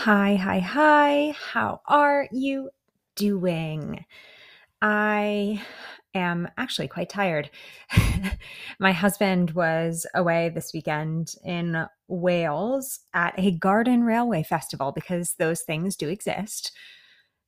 Hi, hi, hi. How are you doing? I am actually quite tired. My husband was away this weekend in Wales at a garden railway festival because those things do exist.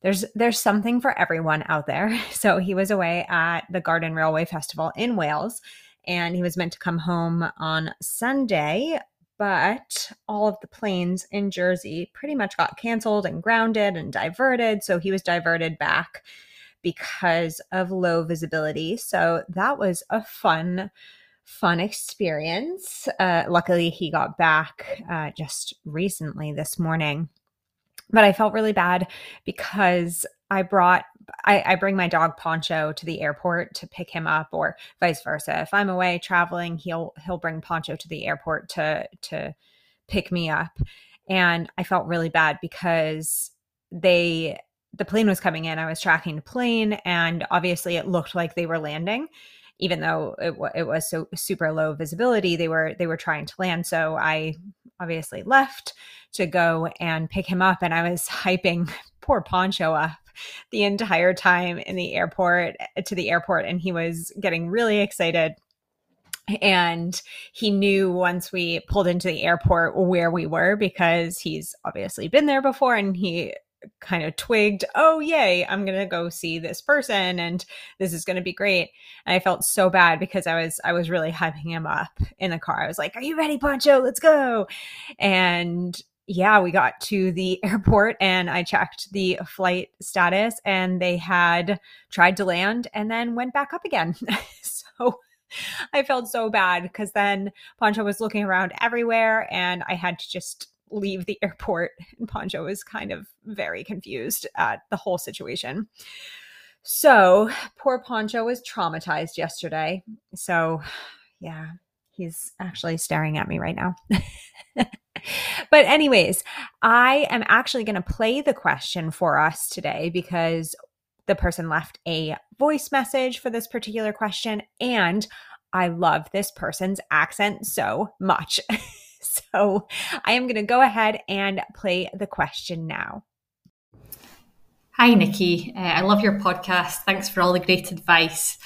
There's there's something for everyone out there. So he was away at the Garden Railway Festival in Wales and he was meant to come home on Sunday but all of the planes in Jersey pretty much got canceled and grounded and diverted. So he was diverted back because of low visibility. So that was a fun, fun experience. Uh, luckily, he got back uh, just recently this morning. But I felt really bad because I brought I, I, bring my dog Poncho to the airport to pick him up, or vice versa. If I'm away traveling, he'll he'll bring Poncho to the airport to to pick me up. And I felt really bad because they the plane was coming in. I was tracking the plane, and obviously it looked like they were landing, even though it, it was so super low visibility. They were they were trying to land. So I obviously left to go and pick him up, and I was hyping poor Poncho up the entire time in the airport eh, to the airport and he was getting really excited and he knew once we pulled into the airport where we were because he's obviously been there before and he kind of twigged, oh, yay, I'm going to go see this person and this is going to be great. And I felt so bad because I was, I was really hyping him up in the car. I was like, are you ready, Poncho? Let's go. And yeah, we got to the airport and I checked the flight status and they had tried to land and then went back up again. so I felt so bad because then Poncho was looking around everywhere and I had to just leave the airport. And Poncho was kind of very confused at the whole situation. So poor Poncho was traumatized yesterday. So yeah, he's actually staring at me right now. but, anyways, I am actually going to play the question for us today because the person left a voice message for this particular question. And I love this person's accent so much. so, I am going to go ahead and play the question now. Hi, Nikki. Uh, I love your podcast. Thanks for all the great advice.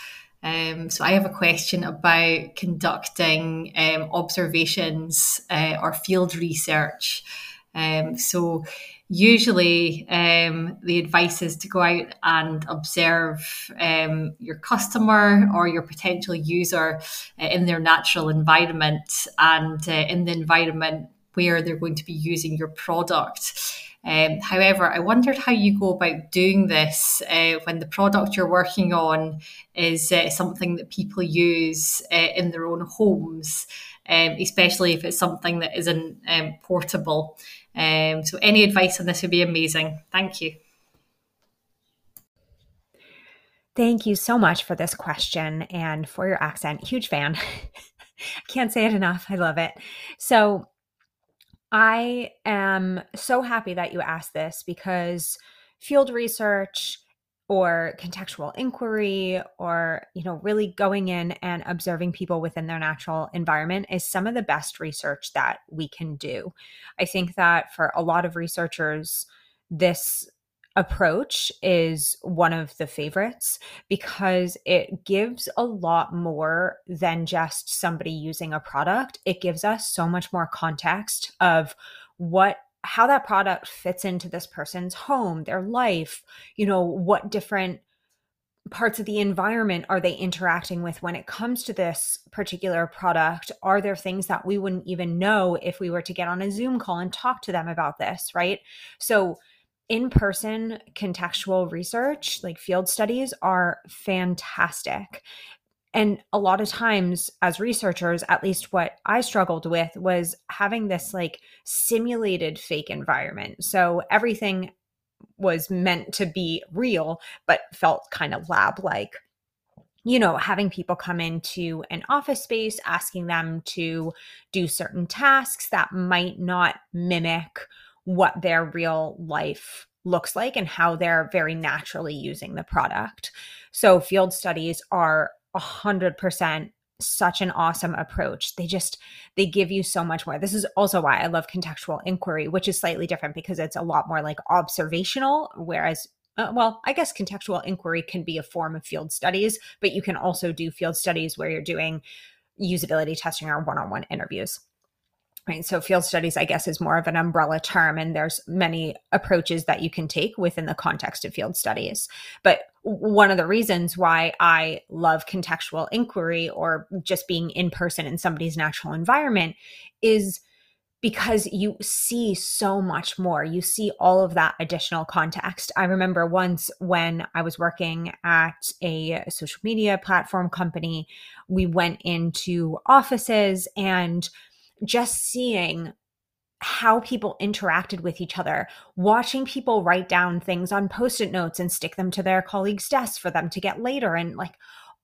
Um, so I have a question about conducting um, observations uh, or field research. Um, so usually um, the advice is to go out and observe um, your customer or your potential user uh, in their natural environment and uh, in the environment where they're going to be using your product. Um, however, I wondered how you go about doing this uh, when the product you're working on is uh, something that people use uh, in their own homes, um, especially if it's something that isn't um, portable. Um, so, any advice on this would be amazing. Thank you. Thank you so much for this question and for your accent. Huge fan. Can't say it enough. I love it. So, I am so happy that you asked this because field research or contextual inquiry or you know really going in and observing people within their natural environment is some of the best research that we can do. I think that for a lot of researchers this approach is one of the favorites because it gives a lot more than just somebody using a product. It gives us so much more context of what how that product fits into this person's home, their life, you know, what different parts of the environment are they interacting with when it comes to this particular product? Are there things that we wouldn't even know if we were to get on a Zoom call and talk to them about this, right? So in person contextual research, like field studies, are fantastic. And a lot of times, as researchers, at least what I struggled with was having this like simulated fake environment. So everything was meant to be real, but felt kind of lab like you know, having people come into an office space, asking them to do certain tasks that might not mimic what their real life looks like and how they're very naturally using the product. So, field studies are 100% such an awesome approach. They just they give you so much more. This is also why I love contextual inquiry, which is slightly different because it's a lot more like observational whereas uh, well, I guess contextual inquiry can be a form of field studies, but you can also do field studies where you're doing usability testing or one-on-one interviews. Right. So field studies, I guess, is more of an umbrella term, and there's many approaches that you can take within the context of field studies. But one of the reasons why I love contextual inquiry or just being in person in somebody's natural environment is because you see so much more. You see all of that additional context. I remember once when I was working at a social media platform company, we went into offices and just seeing how people interacted with each other, watching people write down things on post it notes and stick them to their colleagues' desks for them to get later, and like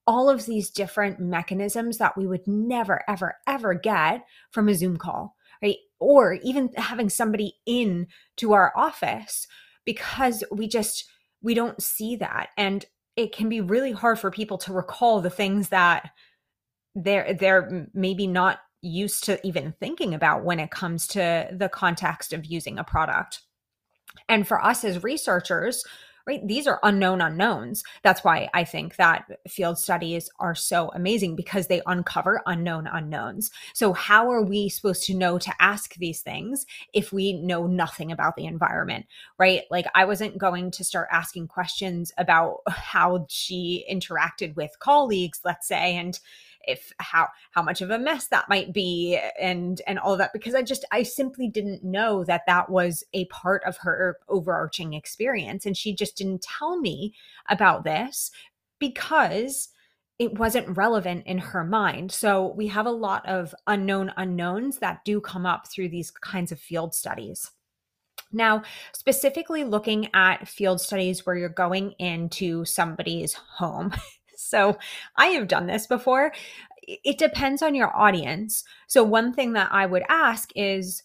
all of these different mechanisms that we would never, ever, ever get from a Zoom call, right? Or even having somebody in to our office because we just, we don't see that. And it can be really hard for people to recall the things that they're they're maybe not used to even thinking about when it comes to the context of using a product. And for us as researchers, right, these are unknown unknowns. That's why I think that field studies are so amazing because they uncover unknown unknowns. So, how are we supposed to know to ask these things if we know nothing about the environment, right? Like, I wasn't going to start asking questions about how she interacted with colleagues, let's say, and if how how much of a mess that might be and and all that because i just i simply didn't know that that was a part of her overarching experience and she just didn't tell me about this because it wasn't relevant in her mind. So we have a lot of unknown unknowns that do come up through these kinds of field studies. Now, specifically looking at field studies where you're going into somebody's home, So I have done this before. It depends on your audience. So, one thing that I would ask is,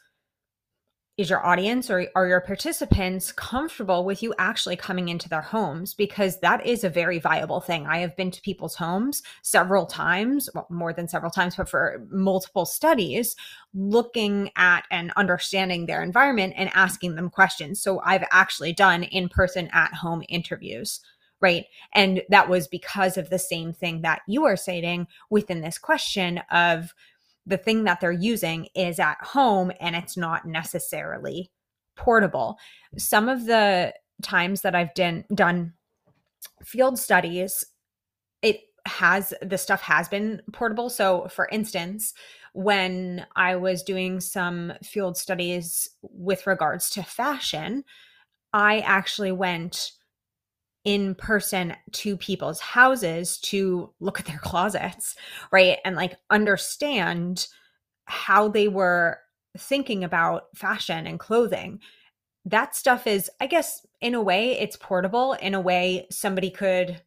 is your audience or are your participants comfortable with you actually coming into their homes because that is a very viable thing i have been to people's homes several times well, more than several times but for multiple studies looking at and understanding their environment and asking them questions so i've actually done in person at home interviews right? And that was because of the same thing that you are citing within this question of the thing that they're using is at home and it's not necessarily portable. Some of the times that I've done done field studies, it has the stuff has been portable. So for instance, when I was doing some field studies with regards to fashion, I actually went in person to people's houses to look at their closets, right? And like understand how they were thinking about fashion and clothing. That stuff is, I guess, in a way, it's portable. In a way, somebody could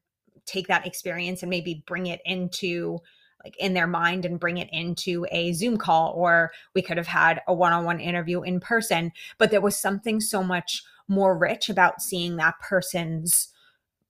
take that experience and maybe bring it into like in their mind and bring it into a Zoom call, or we could have had a one on one interview in person. But there was something so much more rich about seeing that person's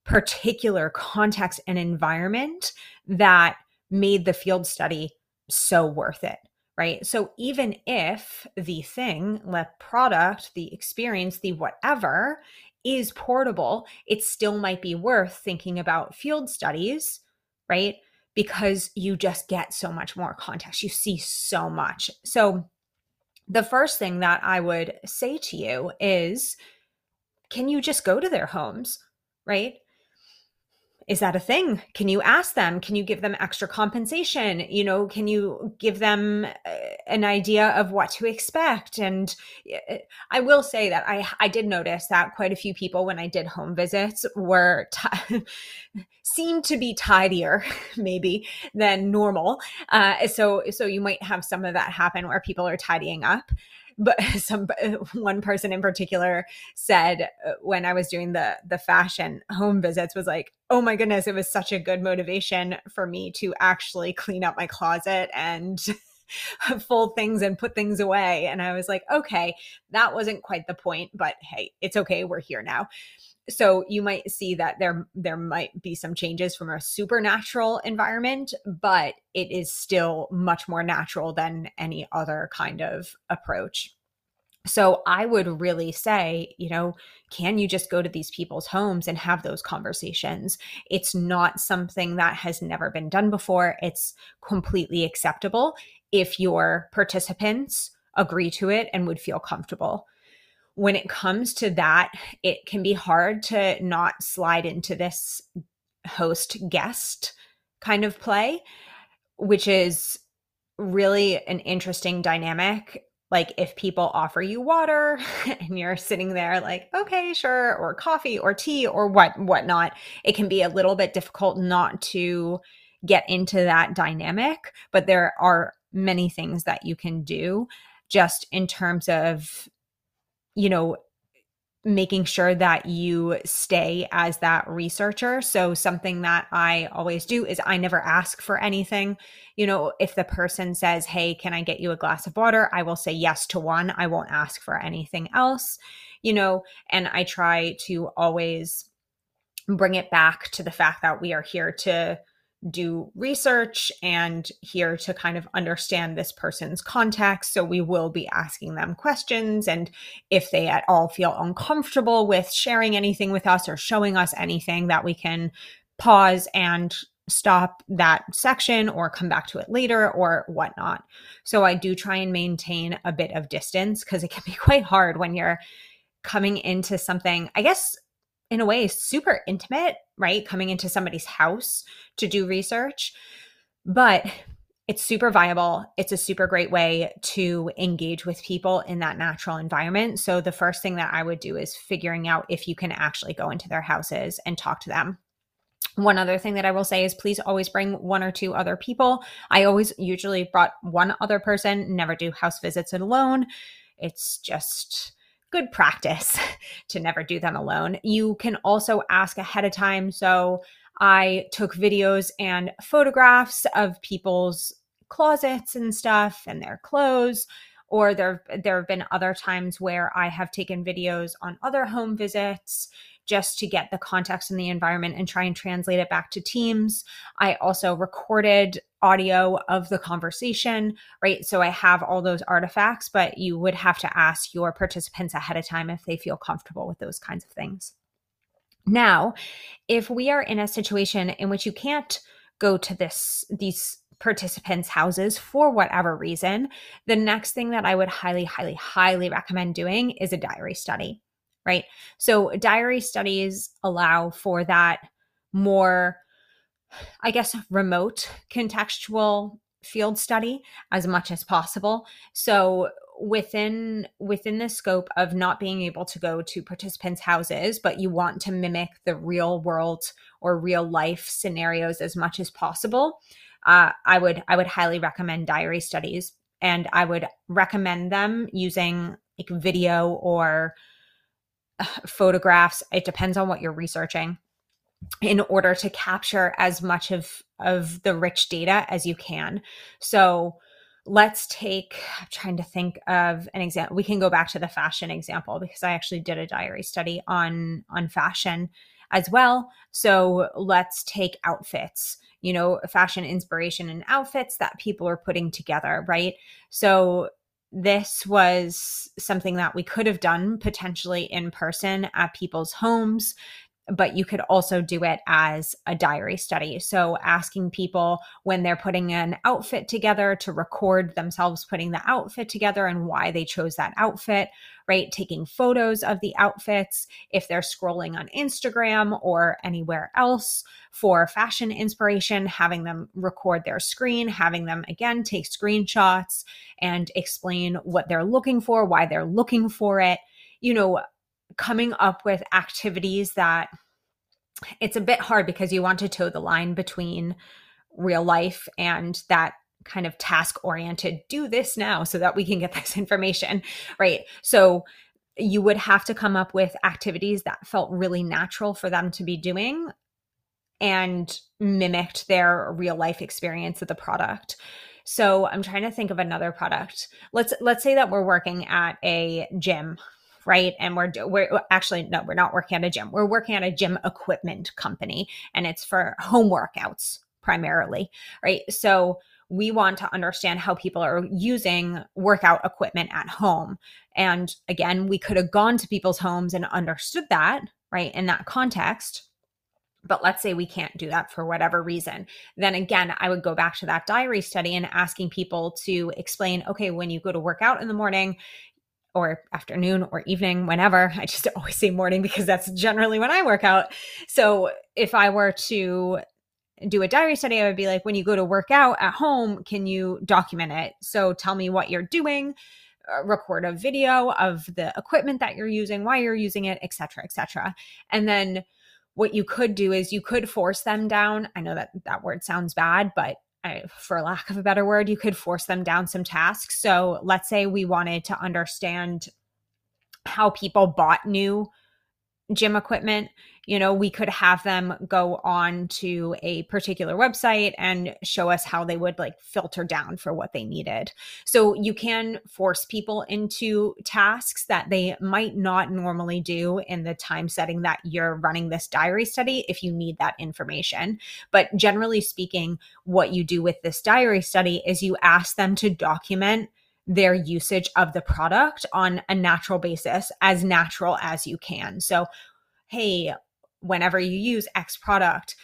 particular context and environment that made the field study so worth it right? So even if the thing the product the experience the whatever is portable it still might be worth thinking about field studies right? Because you just get so much more context. You see so much. So the first thing that i would say to you is can you just go to their homes right is that a thing? Can you ask them? Can you give them extra compensation? You know can you give them uh, an idea of what to expect? And uh, i will say that i i did notice that quite a few people when i did home visits were t- seemed to be tidier maybe than normal. Uh, so so you might have some of that happen where people are tidying up but some one person in particular said uh, when I was doing the the fashion home visits was like, "Oh my goodness, it was such a good motivation for me to actually clean up my closet and fold things and put things away. And I was like, okay, that wasn't quite the point, but hey, it's okay. We're here now. So you might see that there there might be some changes from a supernatural environment, but it is still much more natural than any other kind of approach. So I would really say, you know, can you just go to these people's homes and have those conversations? It's not something that has never been done before. It's completely acceptable if your participants agree to it and would feel comfortable. When it comes to that, it can be hard to not slide into this host guest kind of play, which is really an interesting dynamic. Like if people offer you water and you're sitting there like okay sure or coffee or tea or what whatnot it can be a little bit difficult not to get into that dynamic but there are many things that you can do just in terms of you know making sure that you stay as that researcher. So, something that I always do is I never ask for anything. You know, if the person says, Hey, can I get you a glass of water? I will say yes to one. I won't ask for anything else, you know, and I try to always bring it back to the fact that we are here to do research and here to kind of understand this person's context. So we will be asking them questions. And if they at all feel uncomfortable with sharing anything with us or showing us anything, that we can pause and stop that section or come back to it later or whatnot. So I do try and maintain a bit of distance because it can be quite hard when you're coming into something, I guess in a way super intimate, right? Coming into somebody's house to do research. But it's super viable. It's a super great way to engage with people in that natural environment. So, the first thing that I would do is figuring out if you can actually go into their houses and talk to them. One other thing that I will say is please always bring one or two other people. I always usually brought one other person, never do house visits alone. It's just good practice to never do them alone. You can also ask ahead of time. So I took videos and photographs of people's closets and stuff and their clothes or there there have been other times where I have taken videos on other home visits just to get the context in the environment and try and translate it back to teams. I also recorded audio of the conversation, right? So I have all those artifacts, but you would have to ask your participants ahead of time if they feel comfortable with those kinds of things. Now, if we are in a situation in which you can't go to this these participants' houses for whatever reason, the next thing that I would highly, highly, highly recommend doing is a diary study right? So diary studies allow for that more, I guess, remote contextual field study as much as possible. So within within the scope of not being able to go to participants houses but you want to mimic the real world or real life scenarios as much as possible uh, i would i would highly recommend diary studies and i would recommend them using like video or photographs it depends on what you're researching in order to capture as much of of the rich data as you can. So let's take i'm trying to think of an example we can go back to the fashion example because i actually did a diary study on on fashion as well. So let's take outfits you know fashion inspiration and outfits that people are putting together right? So this was something that we could have done potentially in person at people's homes but you could also do it as a diary study. So, asking people when they're putting an outfit together to record themselves putting the outfit together and why they chose that outfit, right? Taking photos of the outfits if they're scrolling on Instagram or anywhere else for fashion inspiration, having them record their screen, having them again take screenshots and explain what they're looking for, why they're looking for it. You know, coming up with activities that it's a bit hard because you want to toe the line between real life and that kind of task oriented do this now so that we can get this information right? So you would have to come up with activities that felt really natural for them to be doing and mimicked their real life experience of the product. So I'm trying to think of another product. Let's let's say that we're working at a gym, right? And we're we're actually no, we're not working at a gym. We're working at a gym equipment company and it's for home workouts primarily, right? So we want to understand how people are using workout equipment at home. And again, we could have gone to people's homes and understood that, right, in that context. But let's say we can't do that for whatever reason. Then again, I would go back to that diary study and asking people to explain okay, when you go to work out in the morning, or afternoon or evening, whenever. I just always say morning because that's generally when I work out. So if I were to do a diary study, I would be like, when you go to work out at home, can you document it? So tell me what you're doing, uh, record a video of the equipment that you're using, why you're using it, etc., etc. And then what you could do is you could force them down. I know that that word sounds bad, but for lack of a better word, you could force them down some tasks. So let's say we wanted to understand how people bought new gym equipment you know we could have them go on to a particular website and show us how they would like filter down for what they needed so you can force people into tasks that they might not normally do in the time setting that you're running this diary study if you need that information but generally speaking what you do with this diary study is you ask them to document their usage of the product on a natural basis, as natural as you can. So, hey, whenever you use X product,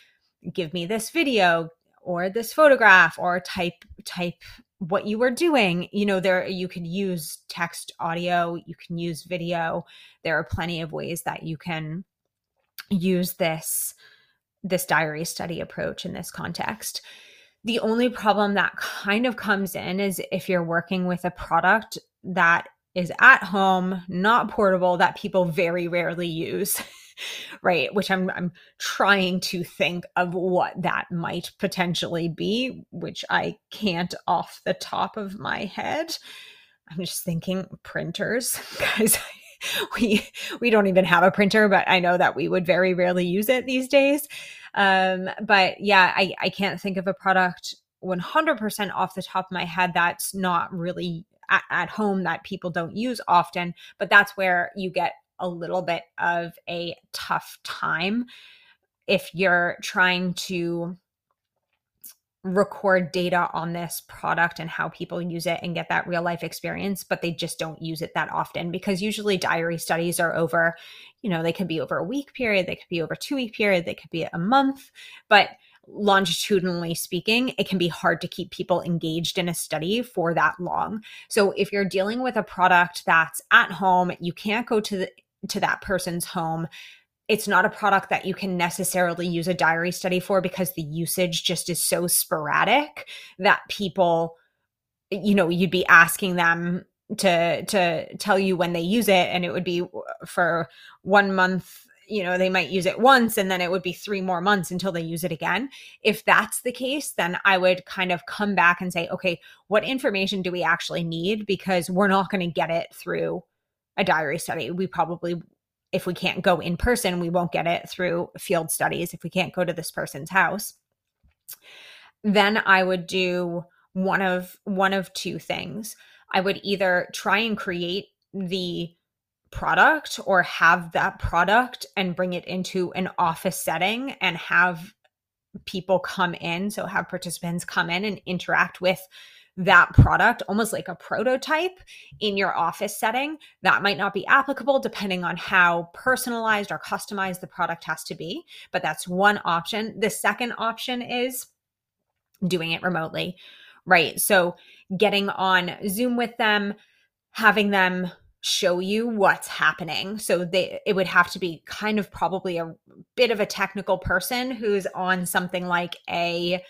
give me this video or this photograph or type type what you were doing. You know there you could use text audio you can use video. There are plenty of ways that you can use this this diary study approach in this context. The only problem that kind of comes in is if you're working with a product that is at home, not portable, that people very rarely use. right which i'm i'm trying to think of what that might potentially be which i can't off the top of my head i'm just thinking printers guys we we don't even have a printer but i know that we would very rarely use it these days um, but yeah, I, I can't think of a product 100% off the top of my head that's not really at, at home that people don't use often. But that's where you get a little bit of a tough time if you're trying to record data on this product and how people use it and get that real life experience but they just don't use it that often because usually diary studies are over you know they could be over a week period they could be over two week period they could be a month but longitudinally speaking it can be hard to keep people engaged in a study for that long. So if you're dealing with a product that's at home you can't go to the to that person's home it's not a product that you can necessarily use a diary study for because the usage just is so sporadic that people you know you'd be asking them to to tell you when they use it and it would be for one month you know they might use it once and then it would be three more months until they use it again. If that's the case then i would kind of come back and say okay what information do we actually need? Because we're not going to get it through a diary study we probably if we can't go in person, we won't get it through field studies if we can't go to this person's house. Then I would do one of one of two things. I would either try and create the product or have that product and bring it into an office setting and have people come in so have participants come in and interact with that product almost like a prototype in your office setting. That might not be applicable depending on how personalized or customized the product has to be, but that's one option. The second option is doing it remotely, right? So getting on Zoom with them, having them show you what's happening. So they it would have to be kind of probably a bit of a technical person who's on something like a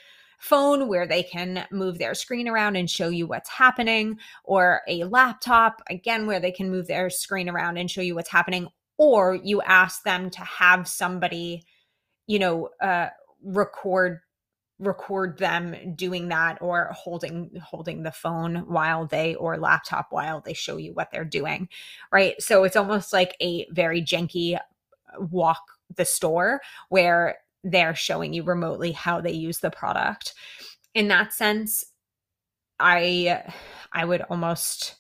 phone where they can move their screen around and show you what's happening, or a laptop, again, where they can move their screen around and show you what's happening, or you ask them to have somebody, you know, uh, record record them doing that or holding holding the phone while they or laptop while they show you what they're doing right? So it's almost like a very janky walk the store where they're showing you remotely how they use the product. In that sense, I I would almost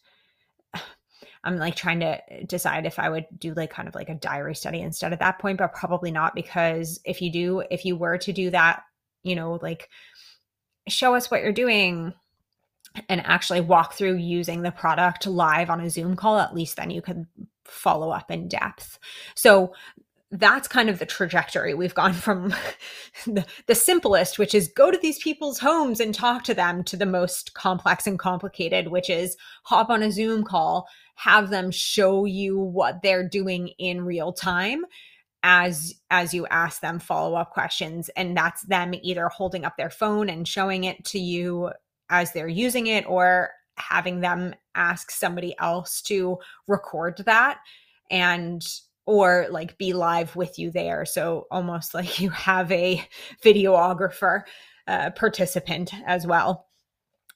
I'm like trying to decide if I would do like kind of like a diary study instead at that point, but probably not because if you do, if you were to do that, you know, like show us what you're doing and actually walk through using the product live on a Zoom call, at least then you could follow up in depth. So that's kind of the trajectory. We've gone from the, the, simplest, which is go to these people's homes and talk to them, to the most complex and complicated, which is hop on a Zoom call, have them show you what they're doing in real time as as you ask them follow-up questions and that's them either holding up their phone and showing it to you as they're using it or having them ask somebody else to record that and or like be live with you there. So almost like you have a videographer uh, participant as well,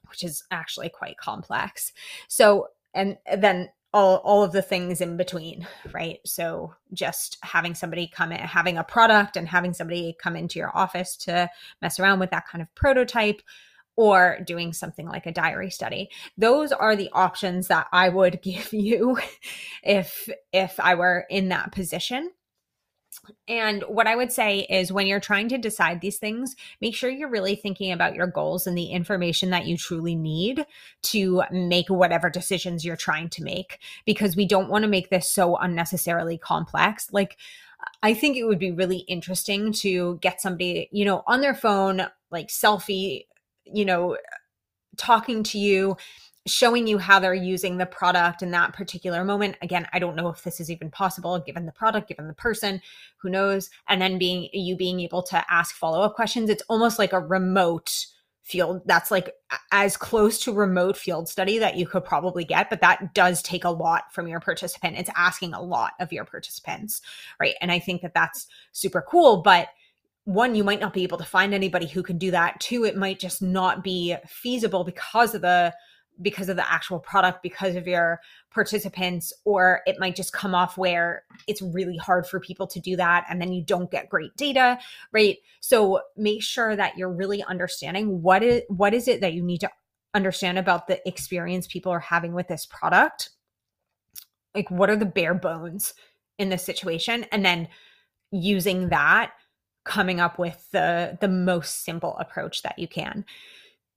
which is actually quite complex. So, and then all, all of the things in between, right? So just having somebody come in, having a product and having somebody come into your office to mess around with that kind of prototype or doing something like a diary study those are the options that i would give you if if i were in that position and what I would say is when you're trying to decide these things, make sure you're really thinking about your goals and the information that you truly need to make whatever decisions you're trying to make, because we don't want to make this so unnecessarily complex. Like, I think it would be really interesting to get somebody, you know, on their phone, like selfie you know, talking to you, showing you how they're using the product in that particular moment. Again, I don't know if this is even possible given the product, given the person, who knows. And then being you being able to ask follow-up questions. It's almost like a remote field that's like as close to remote field study that you could probably get but that does take a lot from your participant it's asking a lot of your participants right and i think that that's super cool but one, you might not be able to find anybody who can do that. Two, it might just not be feasible because of the because of the actual product, because of your participants, or it might just come off where it's really hard for people to do that and then you don't get great data, right? So make sure that you're really understanding what is what is it that you need to understand about the experience people are having with this product. Like what are the bare bones in this situation? And then using that coming up with the the most simple approach that you can.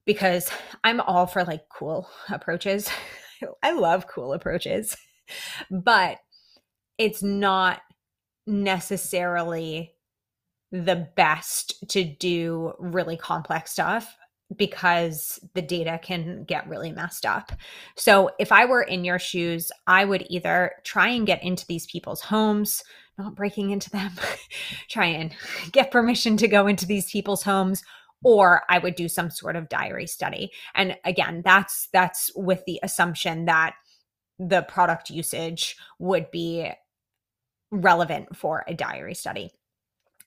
Because i'm all for like cool approaches. I love cool approaches. But it's not necessarily the best to do really complex stuff because the data can get really messed up. So, if I were in your shoes, I would either try and get into these people's homes, not breaking into them, try and get permission to go into these people's homes or I would do some sort of diary study. And again, that's that's with the assumption that the product usage would be relevant for a diary study.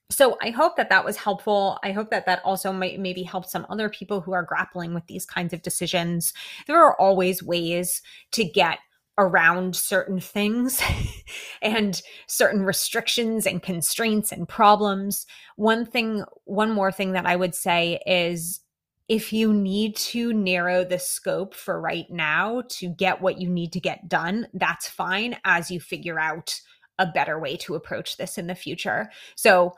So i hope that that was helpful. I hope that that also might maybe help some other people who are grappling with these kinds of decisions. There are always ways to get around certain things and certain restrictions and constraints and problems one thing one more thing that i would say is if you need to narrow the scope for right now to get what you need to get done that's fine as you figure out a better way to approach this in the future. So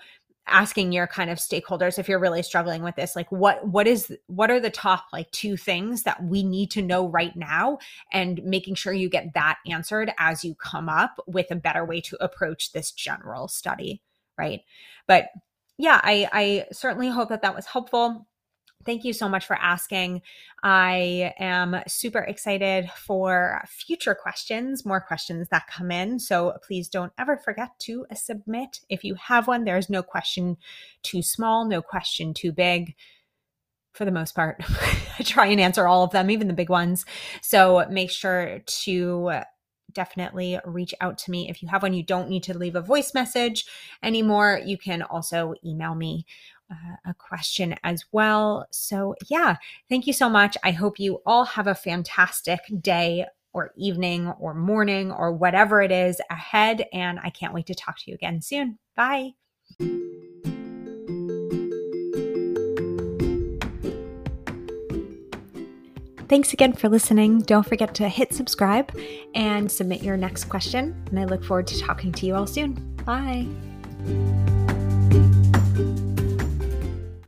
asking your kind of stakeholders if you're really struggling with this like what what is what are the top like two things that we need to know right now and making sure you get that answered as you come up with a better way to approach this general study right? But yeah i i certainly hope that that was helpful Thank you so much for asking. I am super excited for future questions, more questions that come in. So please don't ever forget to submit. If you have one, there's no question too small, no question too big. For the most part, I try and answer all of them, even the big ones. So make sure to definitely reach out to me. If you have one, you don't need to leave a voice message anymore. You can also email me a question as well. So, yeah, thank you so much. I hope you all have a fantastic day or evening or morning or whatever it is ahead. And I can't wait to talk to you again soon. Bye. Thanks again for listening. Don't forget to hit subscribe and submit your next question. And I look forward to talking to you all soon. Bye.